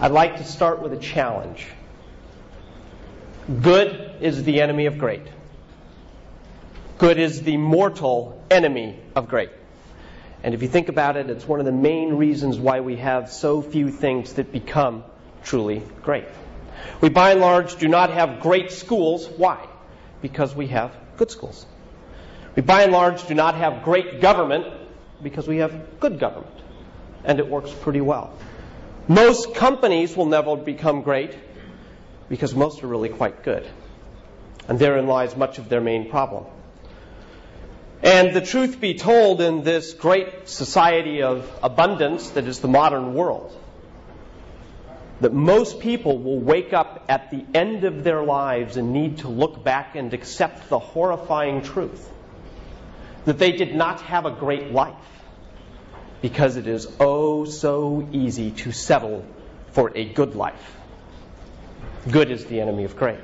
I'd like to start with a challenge. Good is the enemy of great. Good is the mortal enemy of great. And if you think about it, it's one of the main reasons why we have so few things that become truly great. We by and large do not have great schools. Why? Because we have good schools. We by and large do not have great government because we have good government. And it works pretty well. Most companies will never become great because most are really quite good. And therein lies much of their main problem. And the truth be told, in this great society of abundance that is the modern world, that most people will wake up at the end of their lives and need to look back and accept the horrifying truth that they did not have a great life because it is oh so easy to settle for a good life. Good is the enemy of great.